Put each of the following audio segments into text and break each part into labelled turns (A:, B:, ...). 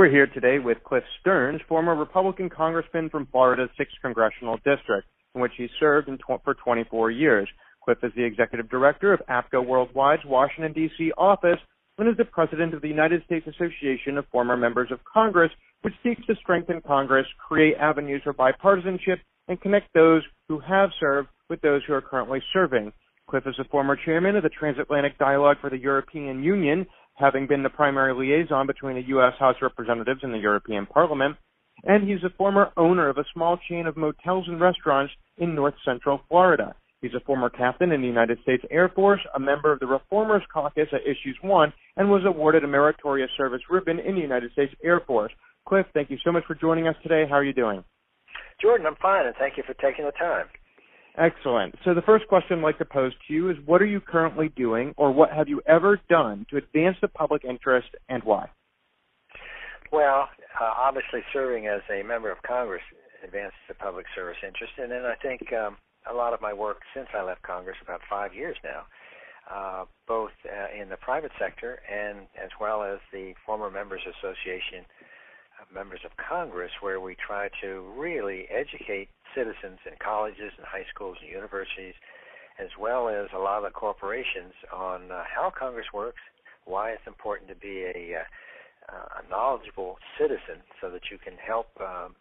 A: We're here today with Cliff Stearns, former Republican congressman from Florida's 6th Congressional District, in which he served tw- for 24 years. Cliff is the executive director of APCO Worldwide's Washington, D.C. office and is the president of the United States Association of Former Members of Congress, which seeks to strengthen Congress, create avenues for bipartisanship, and connect those who have served with those who are currently serving. Cliff is a former chairman of the Transatlantic Dialogue for the European Union, having been the primary liaison between the U.S. House of Representatives and the European Parliament. And he's a former owner of a small chain of motels and restaurants in north central Florida. He's a former captain in the United States Air Force, a member of the Reformers Caucus at Issues One, and was awarded a Meritorious Service Ribbon in the United States Air Force. Cliff, thank you so much for joining us today. How are you doing?
B: Jordan, I'm fine, and thank you for taking the time.
A: Excellent. So the first question I'd like to pose to you is what are you currently doing or what have you ever done to advance the public interest and why?
B: Well, uh, obviously serving as a member of Congress advances the public service interest, and then I think um, a lot of my work since I left Congress, about five years now, uh, both uh, in the private sector and as well as the former Members Association members of Congress, where we try to really educate citizens in colleges and high schools and universities, as well as a lot of the corporations on uh, how Congress works, why it's important to be a, uh, a knowledgeable citizen so that you can help um,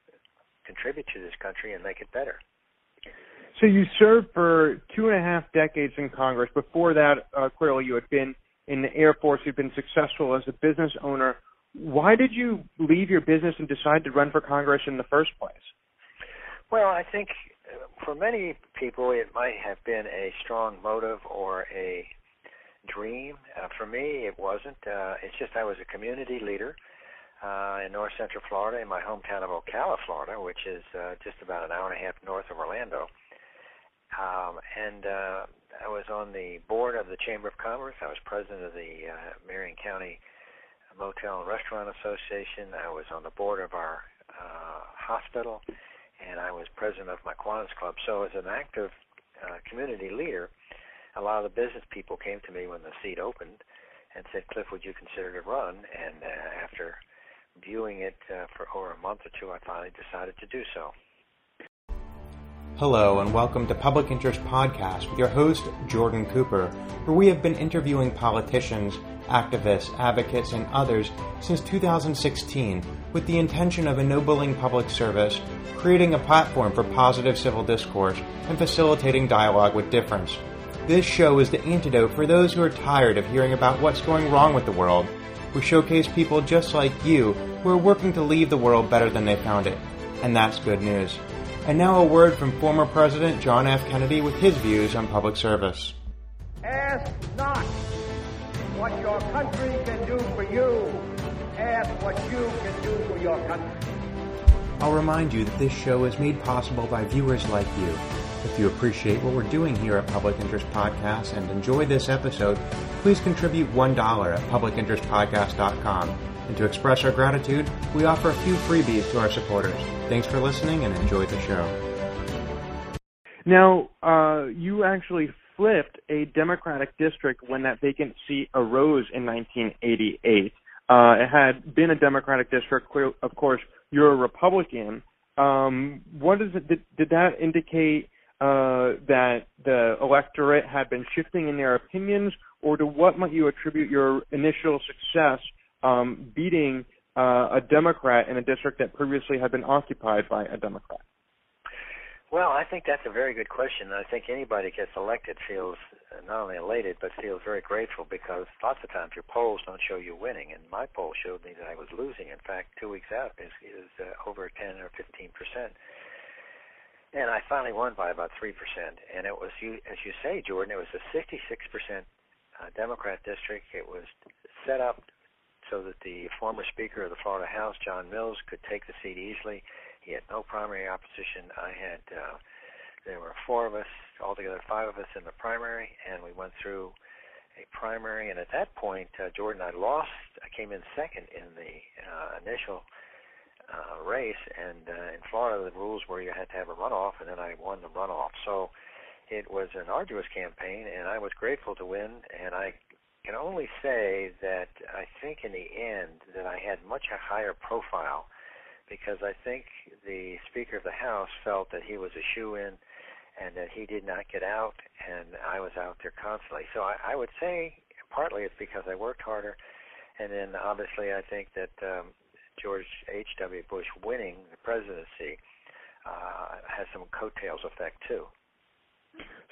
B: contribute to this country and make it better.
A: So you served for two and a half decades in Congress. Before that, uh, clearly you had been in the Air Force. You've been successful as a business owner. Why did you leave your business and decide to run for Congress in the first place?
B: Well, I think uh, for many people it might have been a strong motive or a dream. Uh, for me, it wasn't. Uh, it's just I was a community leader uh, in north central Florida, in my hometown of Ocala, Florida, which is uh, just about an hour and a half north of Orlando. Um, and uh, I was on the board of the Chamber of Commerce. I was president of the uh, Marion County Motel and Restaurant Association. I was on the board of our uh, hospital, and I was president of my Kiwanis Club. So, as an active uh, community leader, a lot of the business people came to me when the seat opened and said, "Cliff, would you consider to run?" And uh, after viewing it uh, for over a month or two, I finally decided to do so.
C: Hello, and welcome to Public Interest Podcast with your host, Jordan Cooper, where we have been interviewing politicians, activists, advocates, and others since 2016 with the intention of ennobling public service, creating a platform for positive civil discourse, and facilitating dialogue with difference. This show is the antidote for those who are tired of hearing about what's going wrong with the world. We showcase people just like you who are working to leave the world better than they found it. And that's good news. And now a word from former President John F. Kennedy with his views on public service.
D: Ask not what your country can do for you. Ask what you can do for your country.
C: I'll remind you that this show is made possible by viewers like you. If you appreciate what we're doing here at Public Interest Podcast and enjoy this episode, please contribute $1 at publicinterestpodcast.com. And to express our gratitude, we offer a few freebies to our supporters. Thanks for listening and enjoy the show.
A: Now, uh, you actually flipped a Democratic district when that vacant seat arose in 1988. Uh, it had been a Democratic district. Of course, you're a Republican. Um, what it? Did, did that indicate uh, that the electorate had been shifting in their opinions, or to what might you attribute your initial success um, beating uh, a Democrat in a district that previously had been occupied by a Democrat?
B: Well, I think that's a very good question. I think anybody gets elected feels not only elated but feels very grateful because lots of times your polls don't show you winning, and my poll showed me that I was losing. In fact, two weeks out is is uh, over 10 or 15 percent, and I finally won by about three percent. And it was you, as you say, Jordan. It was a 66 percent uh, Democrat district. It was set up so that the former Speaker of the Florida House, Jon Mills, could take the seat easily. He had no primary opposition. I had, uh, there were four of us, altogether five of us in the primary, and we went through a primary. And at that point, uh, Jordan, I lost. I came in second in the uh, initial uh, race, and uh, in Florida, the rules were you had to have a runoff, and then I won the runoff. So it was an arduous campaign, and I was grateful to win, and I can only say that I think in the end that I had much a higher profile because I think the Speaker of the House felt that he was a shoe in and that he did not get out, and I was out there constantly. So I, I would say partly it's because I worked harder, and then obviously I think that um, George H.W. Bush winning the presidency uh, has some coattails effect too.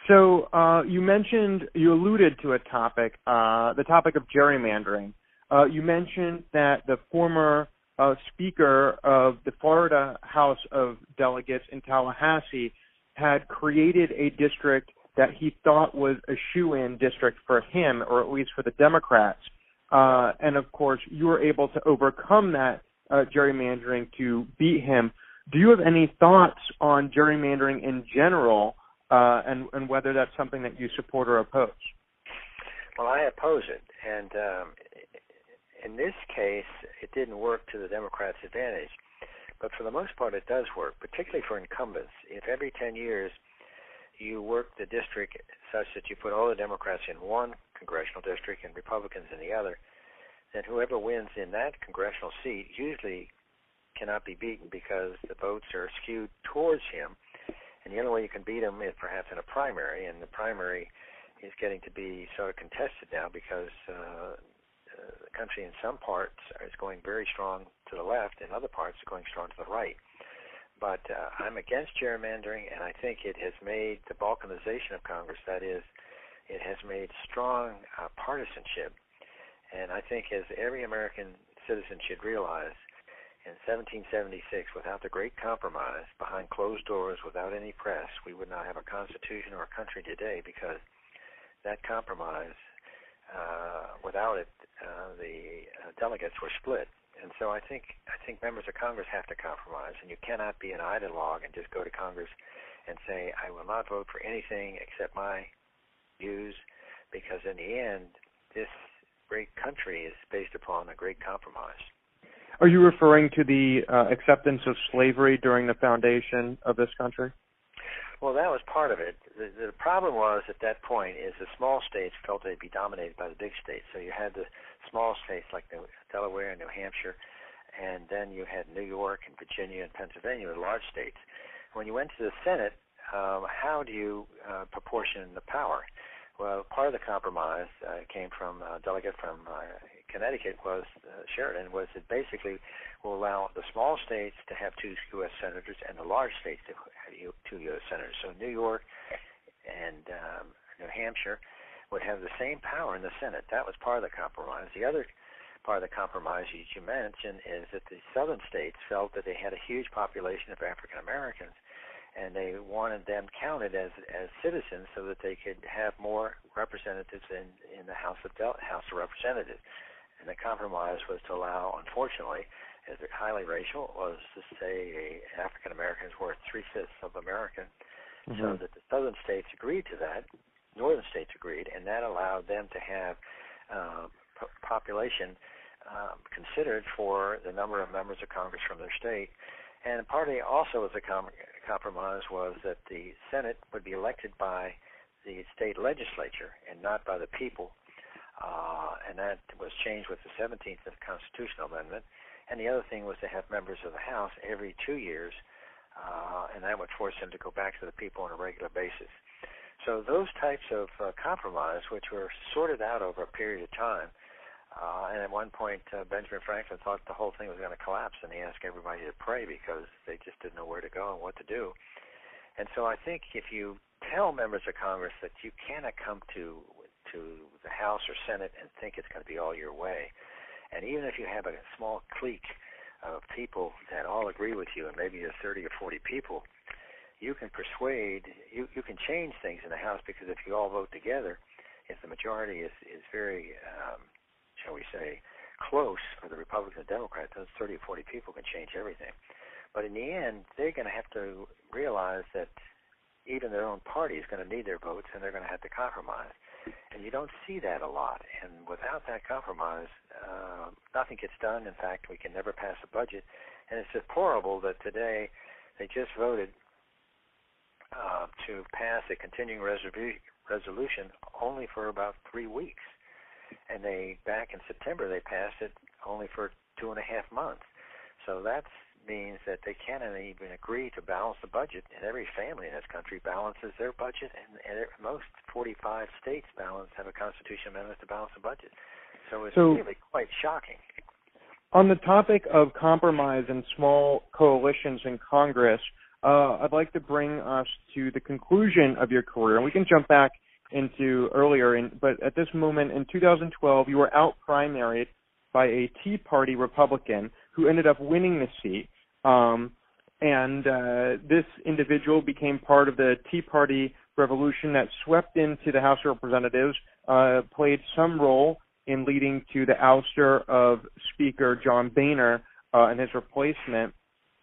A: So uh, you mentioned, you alluded to a topic, uh, the topic of gerrymandering. Uh, you mentioned that the former uh, Speaker of the Florida House of Delegates in Tallahassee had created a district that he thought was a shoe-in district for him, or at least for the Democrats. Uh, and of course, you were able to overcome that uh, gerrymandering to beat him. Do you have any thoughts on gerrymandering in general, uh, and, and whether that's something that you support or oppose?
B: Well, I oppose it, and um, in this case, it didn't work to the Democrats' advantage. But for the most part, it does work, particularly for incumbents. If every 10 years you work the district such that you put all the Democrats in one congressional district and Republicans in the other, then whoever wins in that congressional seat usually cannot be beaten because the votes are skewed towards him. And the only way you can beat him is perhaps in a primary, and the primary is getting to be sort of contested now because uh, the country in some parts is going very strong to the left, and other parts are going strong to the right. But uh, I'm against gerrymandering, and I think it has made the balkanization of Congress, that is, it has made strong uh, partisanship. And I think, as every American citizen should realize, in 1776, without the Great Compromise, behind closed doors, without any press, we would not have a constitution or a country today because that compromise, uh, without it, uh, the uh, delegates were split. And so I think I think members of Congress have to compromise, and you cannot be an ideologue and just go to Congress and say I will not vote for anything except my views, because in the end, this great country is based upon a great compromise.
A: Are you referring to the uh, acceptance of slavery during the foundation of this country?
B: Well, that was part of it. The, the problem was at that point is the small states felt they'd be dominated by the big states. So you had the small states like New, Delaware and New Hampshire, and then you had New York and Virginia and Pennsylvania, the large states. When you went to the Senate, um, how do you uh, proportion the power? Well, part of the compromise uh, came from a delegate from uh, Connecticut was uh, Sheridan was it basically will allow the small states to have two U.S. senators and the large states to have two U.S. senators. So New York and um, New Hampshire would have the same power in the Senate. That was part of the compromise. The other part of the compromise you mentioned is that the southern states felt that they had a huge population of African Americans and they wanted them counted as as citizens so that they could have more representatives in in the House of Del- House of Representatives. And the compromise was to allow, unfortunately, as they're highly racial, was to say African Americans were three fifths of American, mm-hmm. so that the southern states agreed to that, northern states agreed, and that allowed them to have uh, p- population um, considered for the number of members of Congress from their state. And partly also as a com- compromise was that the Senate would be elected by the state legislature and not by the people. Uh, and that was changed with the 17th constitutional amendment. And the other thing was to have members of the House every two years, uh, and that would force them to go back to the people on a regular basis. So those types of uh, compromise, which were sorted out over a period of time, uh, and at one point uh, Benjamin Franklin thought the whole thing was going to collapse, and he asked everybody to pray because they just didn't know where to go and what to do. And so I think if you tell members of Congress that you cannot come to to the House or Senate and think it's going to be all your way, and even if you have a small clique of people that all agree with you, and maybe you're 30 or 40 people, you can persuade, you you can change things in the House because if you all vote together, if the majority is is very, um, shall we say, close for the Republicans and Democrats, those 30 or 40 people can change everything. But in the end, they're going to have to realize that even their own party is going to need their votes, and they're going to have to compromise. And you don't see that a lot. And without that compromise, uh, nothing gets done. In fact, we can never pass a budget. And it's deplorable that today they just voted uh, to pass a continuing resolution only for about three weeks. And they back in September they passed it only for two and a half months. So that means that they can't even agree to balance the budget, and every family in this country balances their budget, and, and most 45 states balance have a constitutional amendment to balance the budget. So it's so, really quite shocking.
A: On the topic of compromise and small coalitions in Congress, uh, I'd like to bring us to the conclusion of your career, and we can jump back into earlier. In, but at this moment in 2012, you were out primaried by a Tea Party Republican who ended up winning the seat. Um, and uh, this individual became part of the Tea Party revolution that swept into the House of Representatives, uh, played some role in leading to the ouster of Speaker John Boehner uh, and his replacement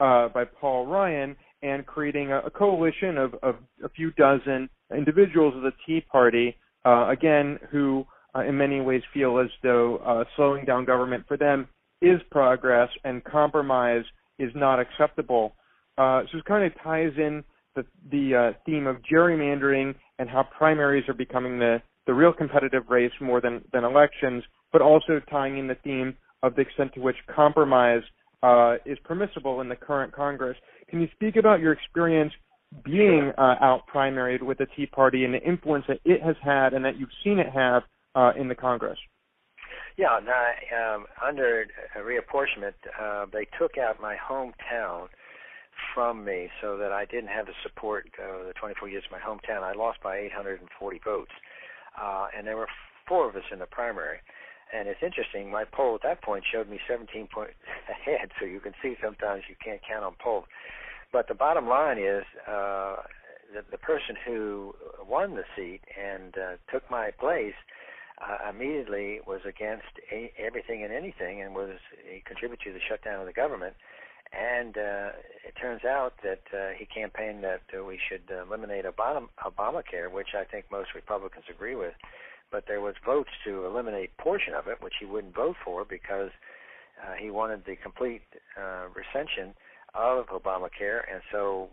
A: uh, by Paul Ryan, and creating a, a coalition of, of, a few dozen individuals of the Tea Party, uh, again, who uh, in many ways feel as though uh, slowing down government for them is progress and compromise is not acceptable. Uh, so it kind of ties in the, the uh, theme of gerrymandering and how primaries are becoming the, the real competitive race more than, than elections, but also tying in the theme of the extent to which compromise uh, is permissible in the current Congress. Can you speak about your experience being uh, out primaried with the Tea Party and the influence that it has had and that you've seen it have uh, in the Congress?
B: Yeah, now, um, under reapportionment, uh, they took out my hometown from me so that I didn't have the support uh, the 24 years of my hometown. I lost by 840 votes, uh, and there were four of us in the primary. And it's interesting, my poll at that point showed me 17 points ahead, so you can see sometimes you can't count on polls. But the bottom line is uh, the, the person who won the seat and uh, took my place uh, immediately was against a, everything and anything and was he contributed to the shutdown of the government. And uh, it turns out that uh, he campaigned that uh, we should eliminate Obama, Obamacare, which I think most Republicans agree with. But there was votes to eliminate portion of it, which he wouldn't vote for because uh, he wanted the complete uh, recension of Obamacare, and so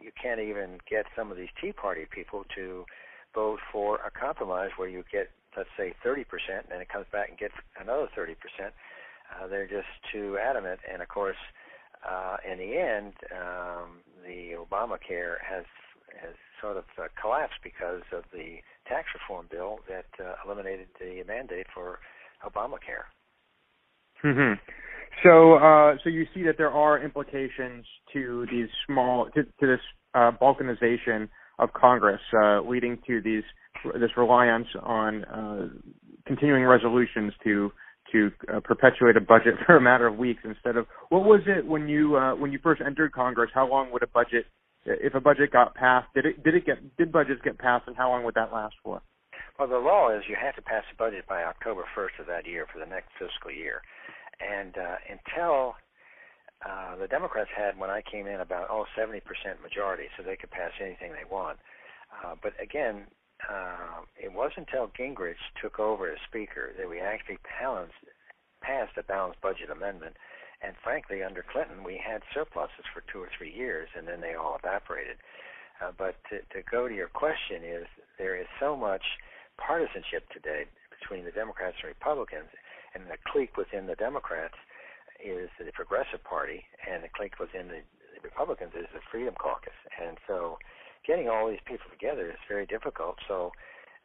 B: you can't even get some of these Tea Party people to vote for a compromise where you get let's say 30%, and it comes back and gets another 30%. Uh, they're just too adamant, and of course, uh, in the end, um, the Obamacare has has sort of uh, collapsed because of the tax reform bill that uh, eliminated the mandate for Obamacare.
A: Mm-hmm. So, uh, so you see that there are implications to these small to, to this uh, balkanization of Congress, uh, leading to these this reliance on uh, continuing resolutions to to uh, perpetuate a budget for a matter of weeks instead of what was it when you when you first entered Congress? How long would a budget, if a budget got passed, did it did it get did budgets get passed, and how long would that last for?
B: Well, the law is you have to pass the budget by October 1st of that year for the next fiscal year, and uh, until uh, the Democrats had when I came in about oh 70% majority, so they could pass anything they want. Uh, but again, uh, it wasn't until Gingrich took over as Speaker that we actually balanced, passed a balanced budget amendment. And frankly, under Clinton, we had surpluses for two or three years, and then they all evaporated. Uh, but to, to go to your question, is there is so much partisanship today between the Democrats and Republicans, and the clique within the Democrats is the Progressive Party, and the clique within the Republicans is the Freedom Caucus. And so getting all these people together is very difficult. So,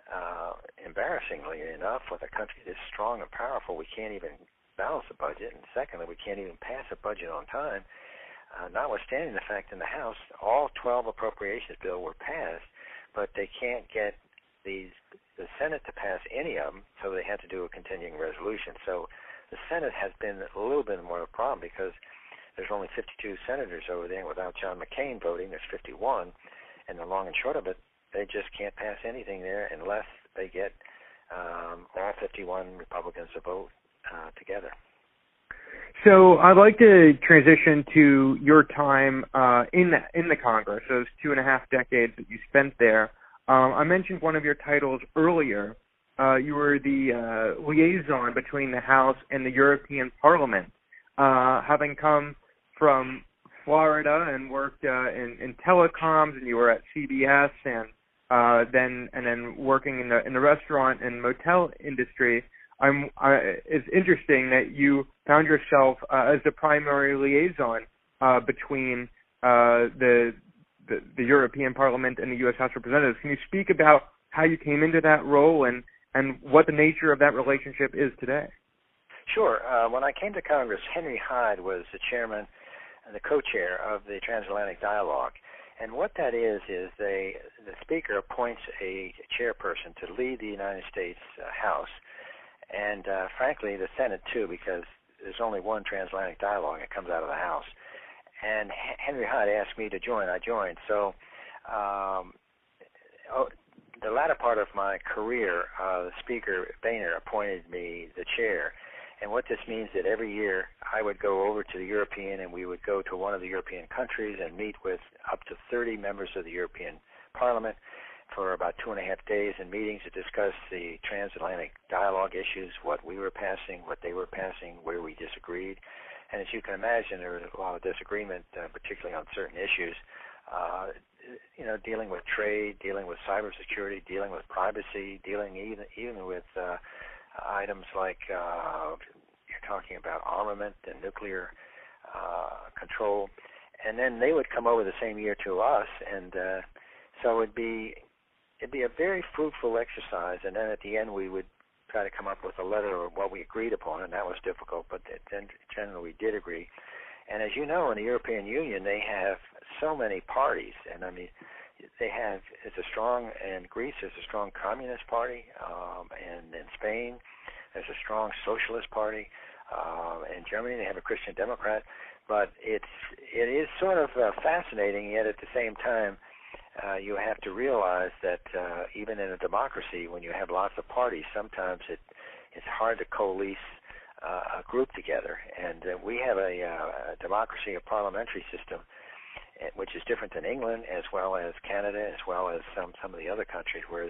B: uh, embarrassingly enough, with a country this strong and powerful, we can't even balance a budget, and secondly, we can't even pass a budget on time. Uh, notwithstanding the fact in the House, all 12 appropriations bill were passed, but they can't get these the Senate to pass any of them, so they had to do a continuing resolution. So the Senate has been a little bit more of a problem because there's only 52 senators over there. Without John McCain voting, there's 51 and the long and short of it, they just can't pass anything there unless they get um, all 51 Republicans to vote uh, together.
A: So I'd like to transition to your time uh, in the in the Congress, those two and a half decades that you spent there. Um, I mentioned one of your titles earlier. Uh, you were the uh, liaison between the House and the European Parliament, uh, having come from Florida and worked uh, in, in telecoms, and you were at CBS, and uh, then and then working in the in the restaurant and motel industry. I'm I, it's interesting that you found yourself uh, as the primary liaison uh, between uh, the, the the European Parliament and the U.S. House of Representatives. Can you speak about how you came into that role and and what the nature of that relationship is today?
B: Sure. Uh, when I came to Congress, Henry Hyde was the chairman and the co-chair of the Transatlantic Dialogue. And what that is is they the speaker appoints a chairperson to lead the United States uh, House, and uh, frankly the Senate too, because there's only one transatlantic dialogue that comes out of the House. And Henry Hyde asked me to join. I joined. So um, oh, the latter part of my career, uh, the Speaker Boehner appointed me the chair. And what this means is that every year I would go over to the European and we would go to one of the European countries and meet with up to 30 members of the European Parliament for about two and a half days in meetings to discuss the transatlantic dialogue issues, what we were passing, what they were passing, where we disagreed. And as you can imagine, there was a lot of disagreement, uh, particularly on certain issues. Uh, you know, dealing with trade, dealing with cybersecurity, dealing with privacy, dealing even even with uh, items like uh, you're talking about armament and nuclear uh, control, and then they would come over the same year to us, and uh, so it'd be it'd be a very fruitful exercise. And then at the end, we would try to come up with a letter of what we agreed upon, and that was difficult, but then generally we did agree. And as you know, in the European Union, they have so many parties, and I mean, they have it's a strong in Greece. There's a strong communist party, um, and in Spain, there's a strong socialist party. Uh, in Germany, they have a Christian Democrat. But it's it is sort of uh, fascinating, yet at the same time, uh, you have to realize that uh, even in a democracy, when you have lots of parties, sometimes it it's hard to coalesce uh, a group together. And uh, we have a, uh, a democracy, a parliamentary system, uh, which is different than England, as well as Canada, as well as some some of the other countries where,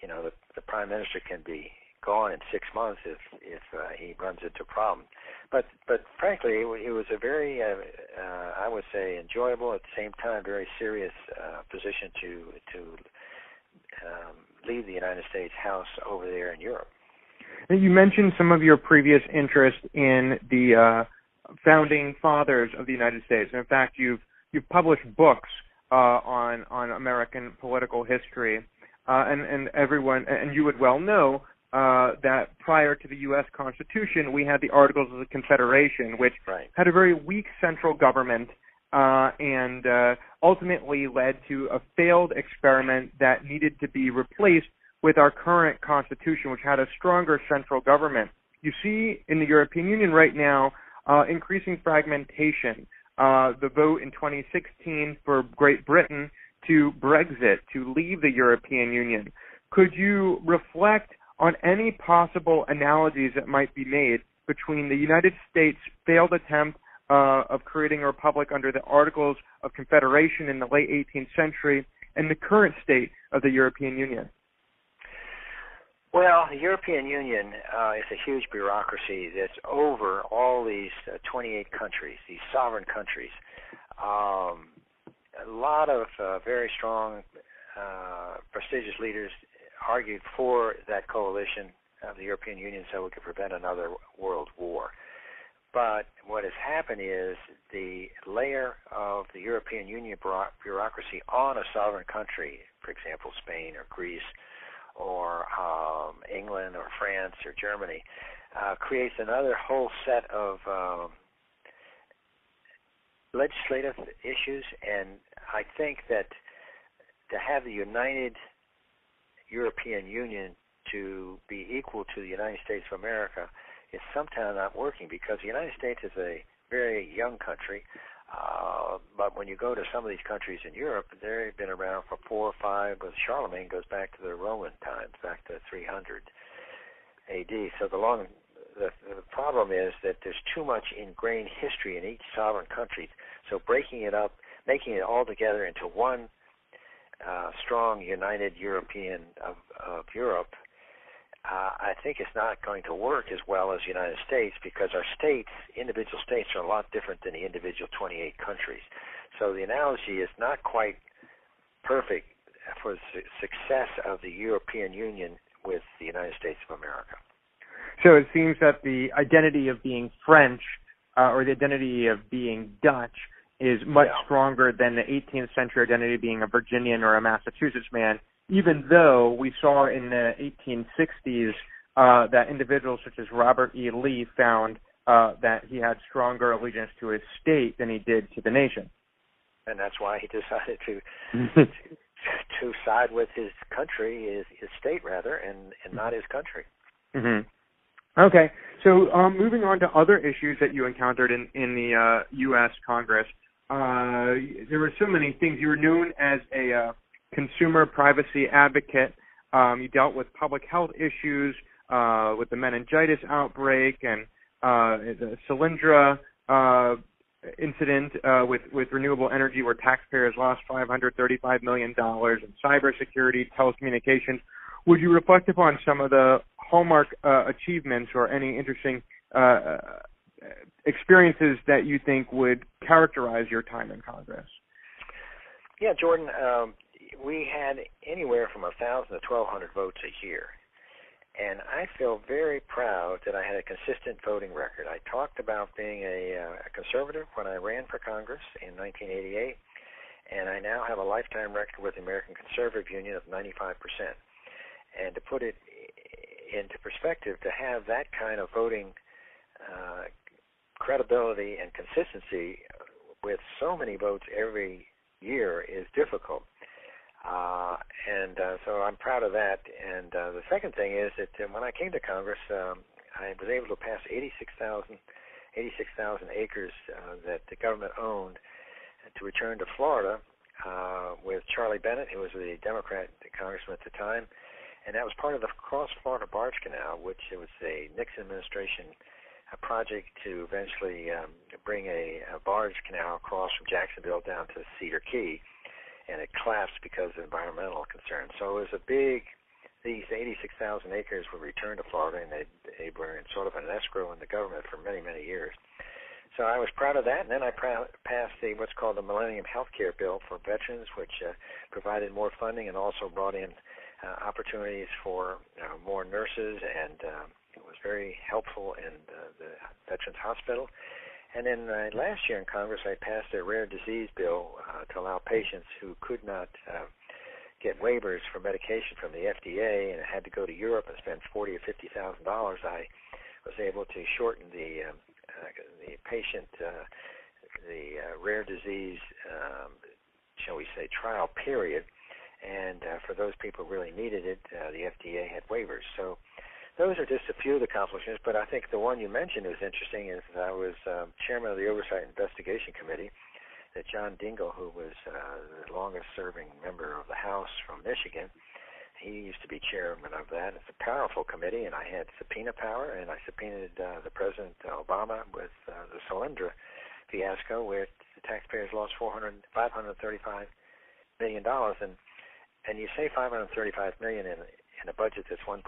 B: you know, the, the prime minister can be gone in six months if if uh, he runs into a problem. But but frankly, it, was a very uh, uh, I would say enjoyable at the same time very serious uh, position to to um, the United States House over there in Europe.
A: You mentioned some of your previous interest in the uh, founding fathers of the United States. And in fact, you've you've published books uh, on on American political history, uh, and and everyone and you would well know uh, that prior to the U.S. Constitution, we had the Articles of the Confederation, which
B: right.
A: had a very weak central government uh, and uh, ultimately led to a failed experiment that needed to be replaced with our current Constitution, which had a stronger central government. You see in the European Union right now uh, increasing fragmentation. Uh, the vote in 2016 for Great Britain to Brexit, to leave the European Union. Could you reflect on any possible analogies that might be made between the United States' failed attempt uh, of creating a republic under the Articles of Confederation in the late 18th century and the current state of the European Union?
B: Well, the European Union uh, is a huge bureaucracy that's over all these uh, 28 countries, these sovereign countries. Um, a lot of uh, very strong, uh, prestigious leaders argued for that coalition of the European Union so we could prevent another world war. But what has happened is the layer of the European Union bureaucracy on a sovereign country, for example, Spain or Greece or um, England or France or Germany, uh, creates another whole set of um, legislative issues. And I think that to have the united European Union to be equal to the United States of America is sometimes not working because the United States is a very young country. Uh, but when you go to some of these countries in Europe, they've been around for four or five. With Charlemagne goes back to the Roman times, back to 300 AD. So the long, the, the problem is that there's too much ingrained history in each sovereign country. So breaking it up, making it all together into one uh, strong, united European of, of Europe, uh, I think it's not going to work as well as the United States because our states, individual states, are a lot different than the individual 28 countries. So the analogy is not quite perfect for the success of the European Union with the United States of America.
A: So it seems that the identity of being French uh, or the identity of being Dutch is much
B: yeah.
A: stronger than the 18th century identity being a Virginian or a Massachusetts man, even though we saw in the 1860s uh, that individuals such as Robert E. Lee found uh, that he had stronger allegiance to his state than he did to the nation.
B: And that's why he decided to to side with his country, his, his state rather, and, and not his country.
A: Mm-hmm. Okay, so um, moving on to other issues that you encountered in in the uh, U.S. Congress, uh, there were so many things. You were known as a uh, consumer privacy advocate. Um, you dealt with public health issues, uh, with the meningitis outbreak and uh, the Solyndra uh, incident with with renewable energy, where taxpayers lost 535 million dollars in cybersecurity, telecommunications. Would you reflect upon some of the hallmark achievements or any interesting experiences that you think would characterize your time in Congress?
B: Yeah, Jordan, um, we had anywhere from a thousand to twelve hundred votes a year, and I feel very proud that I had a consistent voting record. I talked about being a, uh, a conservative when I ran for Congress in 1988, and I now have a lifetime record with the American Conservative Union of 95 percent. And to put it into perspective, to have that kind of voting uh, credibility and consistency with so many votes every year is difficult. Uh, and uh, so I'm proud of that. And uh, the second thing is that uh, when I came to Congress, um, I was able to pass 86,000 86,000 acres uh, that the government owned to return to Florida uh, with Charlie Bennett, who was the Democrat congressman at the time, and that was part of the Cross Florida Barge Canal, which it was a Nixon administration a project to eventually um, bring a, a barge canal across from Jacksonville down to Cedar Key, and it collapsed because of environmental concerns. So it was a big. These 86,000 acres were returned to Florida, and they they were in sort of an escrow in the government for many many years. So I was proud of that, and then I pr- passed the what's called the Millennium Health Care Bill for veterans, which uh, provided more funding and also brought in uh, opportunities for uh, more nurses and um, it was very helpful in the, the Veterans Hospital. And then uh, last year in Congress, I passed a rare disease bill uh, to allow patients who could not uh, get waivers for medication from the FDA and had to go to Europe and spend forty or fifty thousand dollars. I was able to shorten the um, uh, the patient uh, the uh, rare disease, um, shall we say, trial period. And uh, for those people who really needed it, uh, the FDA had waivers. So those are just a few of the accomplishments, but I think the one you mentioned is interesting is I was um, chairman of the Oversight Investigation Committee that John Dingell, who was uh, the longest serving member of the House from Michigan, he used to be chairman of that. It's a powerful committee, and I had subpoena power, and I subpoenaed uh, the President Obama with uh, the Solyndra fiasco, where the taxpayers lost 400, 535 million dollars, and and you say 535 million in in a budget that's 1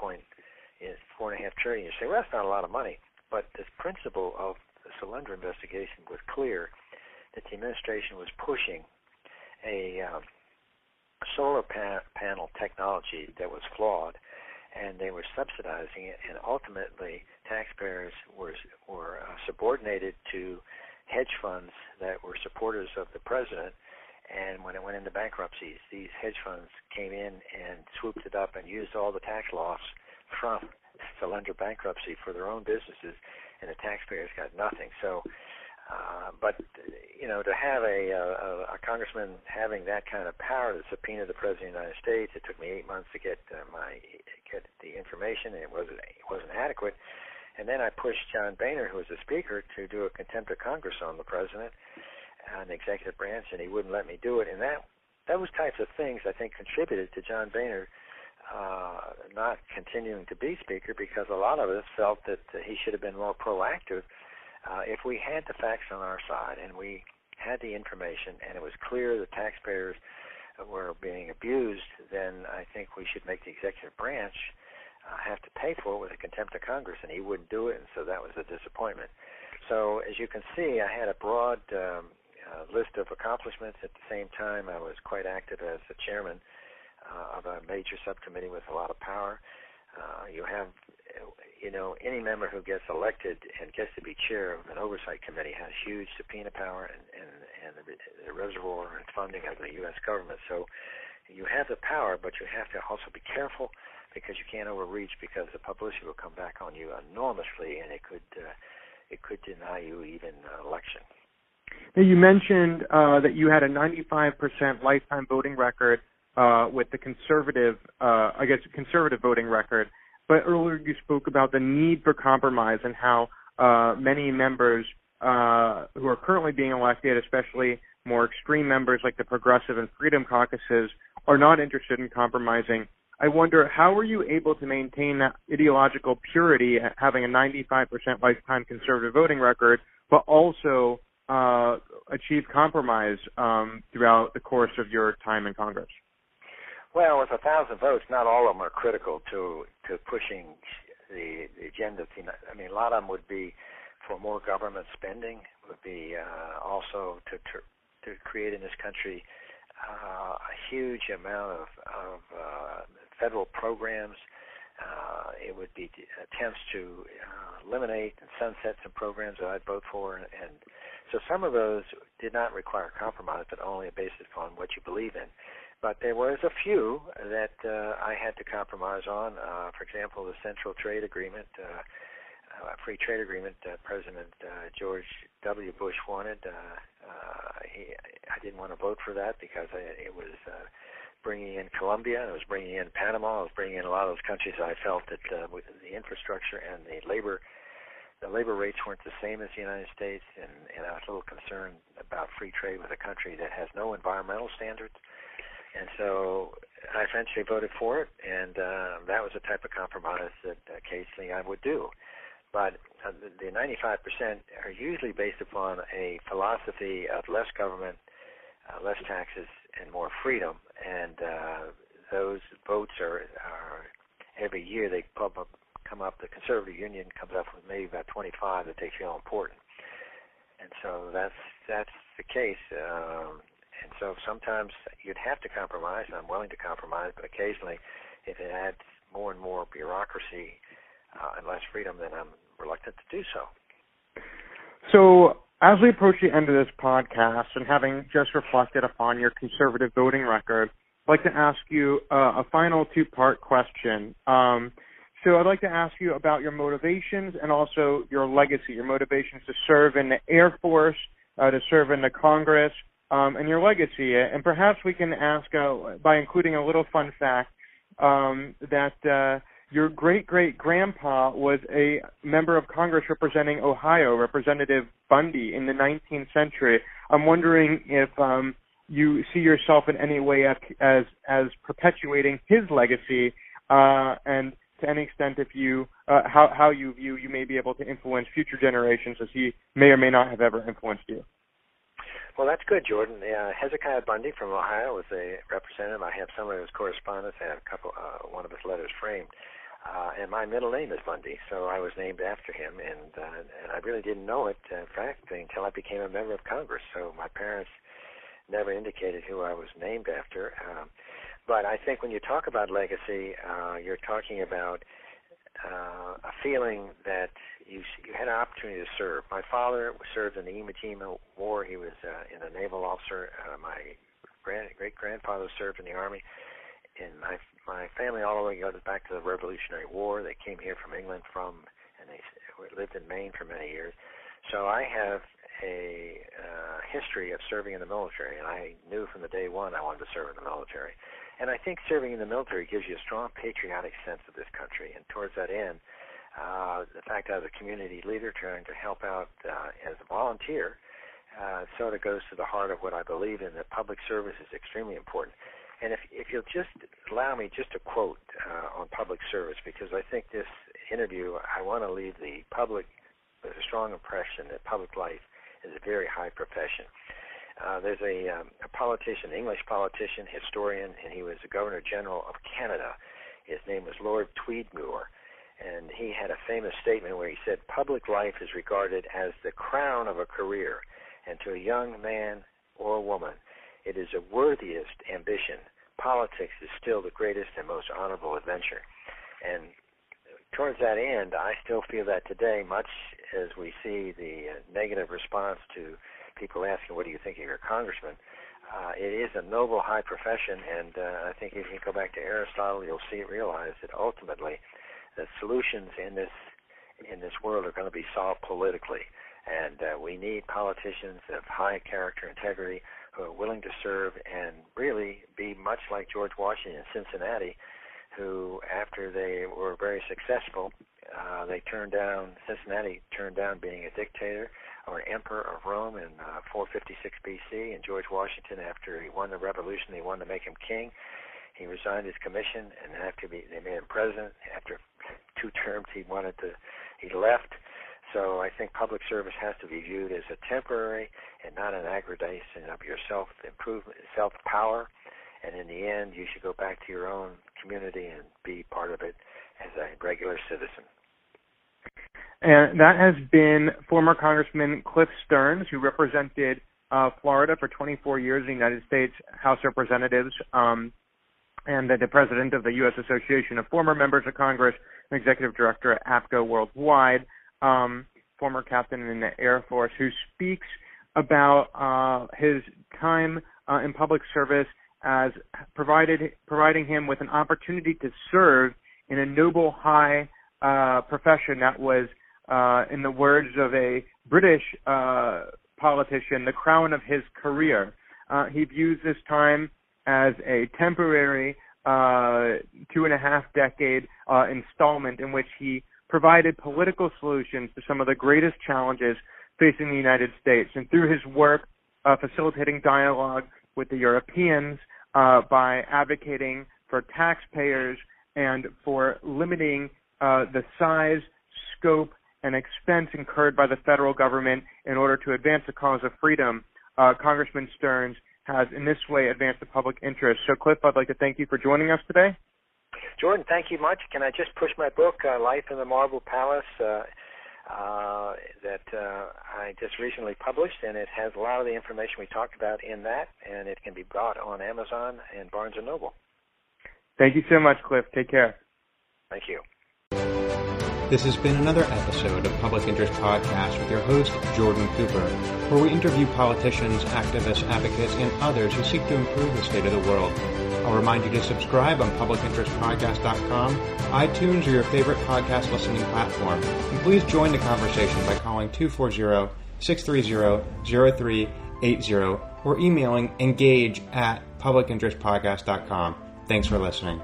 B: is four and a half trillion. You say, well, that's not a lot of money, but the principle of the Solyndra investigation was clear that the administration was pushing a um, solar pa- panel technology that was flawed, and they were subsidizing it, and ultimately taxpayers were were uh, subordinated to hedge funds that were supporters of the president. And when it went into bankruptcies, these hedge funds came in and swooped it up and used all the tax loss from Solyndra bankruptcy for their own businesses, and the taxpayers got nothing. So, uh, but you know, to have a, a, a congressman having that kind of power to subpoena the president of the United States, it took me eight months to get uh, my get the information, and it wasn't it wasn't adequate. And then I pushed John Boehner, who was the speaker, to do a contempt of Congress on the president and the executive branch, and he wouldn't let me do it. And that those types of things, I think, contributed to John Boehner uh, not continuing to be speaker because a lot of us felt that he should have been more proactive. Uh, if we had the facts on our side and we had the information and it was clear the taxpayers were being abused, then I think we should make the executive branch uh, have to pay for it with a contempt of Congress, and he wouldn't do it, and so that was a disappointment. So as you can see, I had a broad um, uh, list of accomplishments. At the same time, I was quite active as the chairman uh, of a major subcommittee with a lot of power. Uh, you have you know, any member who gets elected and gets to be chair of an oversight committee has huge subpoena power and and, and the, the reservoir and funding of the U.S. government. So you have the power, but you have to also be careful because you can't overreach because the publicity will come back on you enormously, and it could uh, it could deny you even uh, election.
A: Now you mentioned uh, that you had a 95% lifetime voting record uh, with the conservative, uh, I guess, conservative voting record. But earlier you spoke about the need for compromise and how uh, many members uh, who are currently being elected, especially more extreme members like the Progressive and Freedom caucuses, are not interested in compromising. I wonder how were you able to maintain that ideological purity, having a 95% lifetime conservative voting record, but also uh, achieve compromise um, throughout the course of your time in Congress?
B: Well, with a thousand votes, not all of them are critical to to pushing the, the agenda. I mean, a lot of them would be for more government spending, would be uh, also to, to to create in this country uh, a huge amount of, of uh, federal programs. Uh, it would be attempts to uh, eliminate and sunset some programs that I'd vote for, and, and so some of those did not require compromise, but only based upon what you believe in. But there was a few that uh, I had to compromise on. Uh, for example, the Central Trade Agreement, uh, uh, free trade agreement, uh, President uh, George W. Bush wanted. Uh, uh, he, I didn't want to vote for that because I, it was uh, bringing in Colombia, it was bringing in Panama, it was bringing in a lot of those countries. I felt that uh, with the infrastructure and the labor, the labor rates weren't the same as the United States, and, and I was a little concerned about free trade with a country that has no environmental standards. And so I eventually voted for it, and uh, that was the type of compromise that occasionally I would do. But uh, the 95% are usually based upon a philosophy of less government, uh, less taxes, and more freedom. And uh, those votes are, are every year they pop up, come up. The Conservative Union comes up with maybe about 25 that they feel important. And so that's that's the case. Um, and so sometimes you'd have to compromise, and I'm willing to compromise, but occasionally, if it adds more and more bureaucracy uh, and less freedom, then I'm reluctant to do so.
A: So, as we approach the end of this podcast, and having just reflected upon your conservative voting record, I'd like to ask you uh, a final two part question. Um, so, I'd like to ask you about your motivations and also your legacy, your motivations to serve in the Air Force, uh, to serve in the Congress, um, and your legacy. And perhaps we can ask uh, by including a little fun fact um, that uh, your great great grandpa was a member of Congress representing Ohio, Representative Bundy, in the 19th century. I'm wondering if um, you see yourself in any way as as, as perpetuating his legacy, uh, and to any extent, if you uh, how how you view you may be able to influence future generations as he may or may not have ever influenced you.
B: Well, that's good, Jordan. Uh, Hezekiah Bundy from Ohio was a representative. I have some of his correspondence. I have a couple, uh, one of his letters framed. Uh, and my middle name is Bundy, so I was named after him, and uh, and I really didn't know it, in fact, until I became a member of Congress. So my parents never indicated who I was named after. Um, but I think when you talk about legacy, uh, you're talking about uh, a feeling that you you had an opportunity to serve. My father served in the Iwo Jima War. He was uh, in a naval officer. Uh, my grand great grandfather served in the army. And my my family all the way goes back to the Revolutionary War. They came here from England from, and they lived in Maine for many years. So I have a uh, history of serving in the military, and I knew from the day one I wanted to serve in the military. And I think serving in the military gives you a strong patriotic sense of this country. And towards that end, uh, the fact I was a community leader trying to help out uh, as a volunteer uh, sort of goes to the heart of what I believe in. That public service is extremely important. And if if you'll just allow me just a quote uh, on public service, because I think this interview, I want to leave the public with a strong impression that public life is a very high profession. Uh, there's a, um, a politician, English politician, historian, and he was the Governor General of Canada. His name was Lord Tweedmuir, and he had a famous statement where he said, "Public life is regarded as the crown of a career, and to a young man or woman, it is a worthiest ambition. Politics is still the greatest and most honorable adventure." And towards that end, I still feel that today, much as we see the uh, negative response to people asking, "What do you think of your congressman?" Uh, it is a noble, high profession, and uh, I think if you go back to Aristotle, you'll see realize that ultimately, the solutions in this in this world are going to be solved politically, and uh, we need politicians of high character, integrity, who are willing to serve and really be much like George Washington in Cincinnatus, who, after they were very successful, uh, they turned down Cincinnatus turned down being a dictator or emperor of Rome in uh, 456 BC, and George Washington, after he won the revolution, they wanted to make him king. He resigned his commission, and after be, they made him president, after two terms, he wanted to, he left. So I think public service has to be viewed as a temporary and not an aggravation of your self improvement, self power. And in the end, you should go back to your own community and be part of it as a regular citizen.
A: And that has been former Congressman Cliff Stearns, who represented uh, Florida for 24 years in the United States House Representatives, um, and the president of the U.S. Association of Former Members of Congress, and executive director at APCO Worldwide, um, former captain in the Air Force, who speaks about uh, his time uh, in public service as provided providing him with an opportunity to serve in a noble high uh, profession that was, uh, in the words of a British uh, politician, the crown of his career. Uh, he views this time as a temporary uh, two and a half decade uh, installment in which he provided political solutions to some of the greatest challenges facing the United States. And through his work facilitating dialogue with the Europeans by advocating for taxpayers and for limiting uh, the size, scope, and expense incurred by the federal government in order to advance the cause of freedom, uh, Congressman Stearns has in this way advanced the public interest. So, Cliff, I'd like to thank you for joining us today.
B: Jordan, thank you much. Can I just push my book, uh, Life in the Marble Palace, uh, uh, that uh, I just recently published, and it has a lot of the information we talked about in that, and it can be bought on Amazon and Barnes and Noble.
A: Thank you so much, Cliff. Take care.
B: Thank you.
C: This has been another episode of Public Interest Podcast with your host, Jordan Cooper, where we interview politicians, activists, advocates, and others who seek to improve the state of the world. I'll remind you to subscribe on publicinterestpodcast.com, iTunes, or your favorite podcast listening platform. And please join the conversation by calling 240-630-0380 or emailing engage at publicinterestpodcast.com. Thanks for listening.